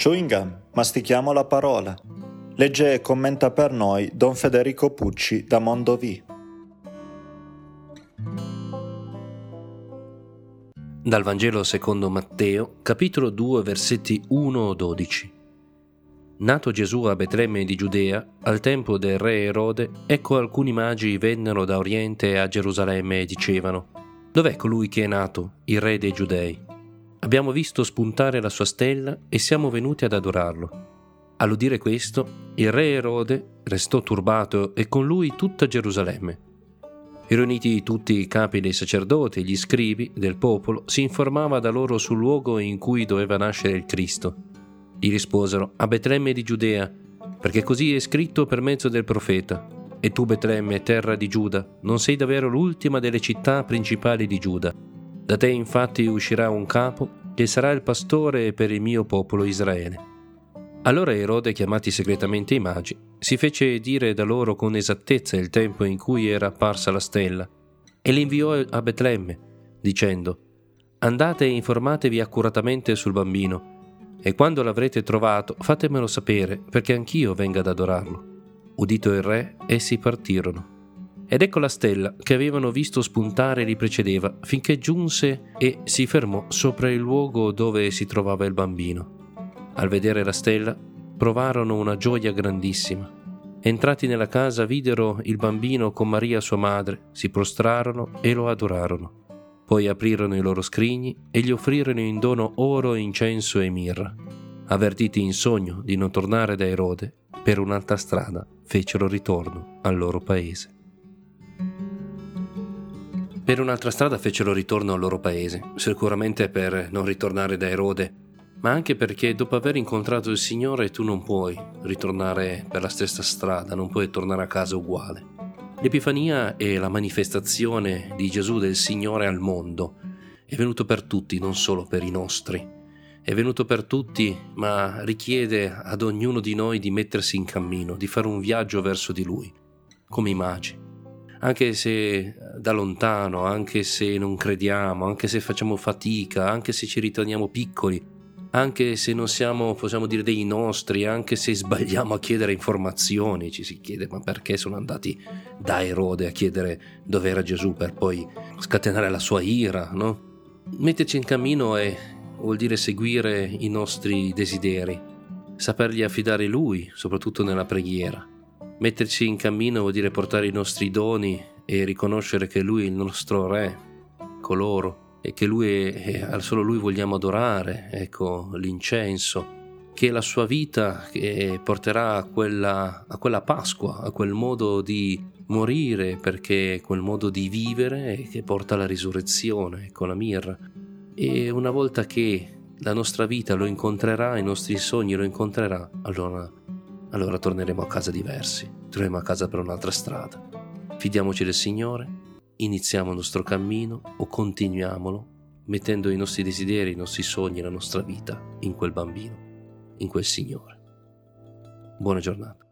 Chewing gum, mastichiamo la parola. Legge e commenta per noi Don Federico Pucci da Mondovì. Dal Vangelo secondo Matteo, capitolo 2, versetti 1-12. Nato Gesù a Betlemme di Giudea, al tempo del re Erode, ecco alcuni magi vennero da Oriente a Gerusalemme e dicevano, Dov'è colui che è nato, il re dei Giudei? Abbiamo visto spuntare la sua stella e siamo venuti ad adorarlo. All'udire questo, il re Erode restò turbato e con lui tutta Gerusalemme. Riuniti tutti i capi dei sacerdoti e gli scribi del popolo, si informava da loro sul luogo in cui doveva nascere il Cristo gli risposero, a Betlemme di Giudea, perché così è scritto per mezzo del profeta. E tu, Betlemme, terra di Giuda, non sei davvero l'ultima delle città principali di Giuda. Da te infatti uscirà un capo che sarà il pastore per il mio popolo Israele. Allora Erode, chiamati segretamente i magi, si fece dire da loro con esattezza il tempo in cui era apparsa la stella e li inviò a Betlemme, dicendo, Andate e informatevi accuratamente sul bambino e quando l'avrete trovato fatemelo sapere perché anch'io venga ad adorarlo. Udito il re, essi partirono. Ed ecco la stella che avevano visto spuntare li precedeva finché giunse e si fermò sopra il luogo dove si trovava il bambino. Al vedere la stella provarono una gioia grandissima. Entrati nella casa videro il bambino con Maria sua madre, si prostrarono e lo adorarono. Poi aprirono i loro scrigni e gli offrirono in dono oro, incenso e mirra. Avvertiti in sogno di non tornare da Erode, per un'altra strada fecero ritorno al loro paese. Per un'altra strada fecero ritorno al loro paese, sicuramente per non ritornare da Erode, ma anche perché dopo aver incontrato il Signore tu non puoi ritornare per la stessa strada, non puoi tornare a casa uguale. L'Epifania è la manifestazione di Gesù del Signore al mondo. È venuto per tutti, non solo per i nostri. È venuto per tutti, ma richiede ad ognuno di noi di mettersi in cammino, di fare un viaggio verso di Lui, come i magi. Anche se da lontano, anche se non crediamo, anche se facciamo fatica, anche se ci riteniamo piccoli, anche se non siamo, possiamo dire, dei nostri, anche se sbagliamo a chiedere informazioni, ci si chiede ma perché sono andati da Erode a chiedere dove era Gesù per poi scatenare la sua ira, no? Metterci in cammino è, vuol dire seguire i nostri desideri, sapergli affidare Lui, soprattutto nella preghiera. Metterci in cammino vuol dire portare i nostri doni e riconoscere che Lui è il nostro Re, coloro e che lui è, solo lui vogliamo adorare, ecco l'incenso, che la sua vita che porterà a quella, a quella Pasqua, a quel modo di morire, perché è quel modo di vivere che porta alla risurrezione, ecco la mirra. E una volta che la nostra vita lo incontrerà, i nostri sogni lo incontrerà, allora, allora torneremo a casa diversi, torneremo a casa per un'altra strada. Fidiamoci del Signore iniziamo il nostro cammino o continuiamolo mettendo i nostri desideri, i nostri sogni, la nostra vita in quel bambino, in quel Signore. Buona giornata.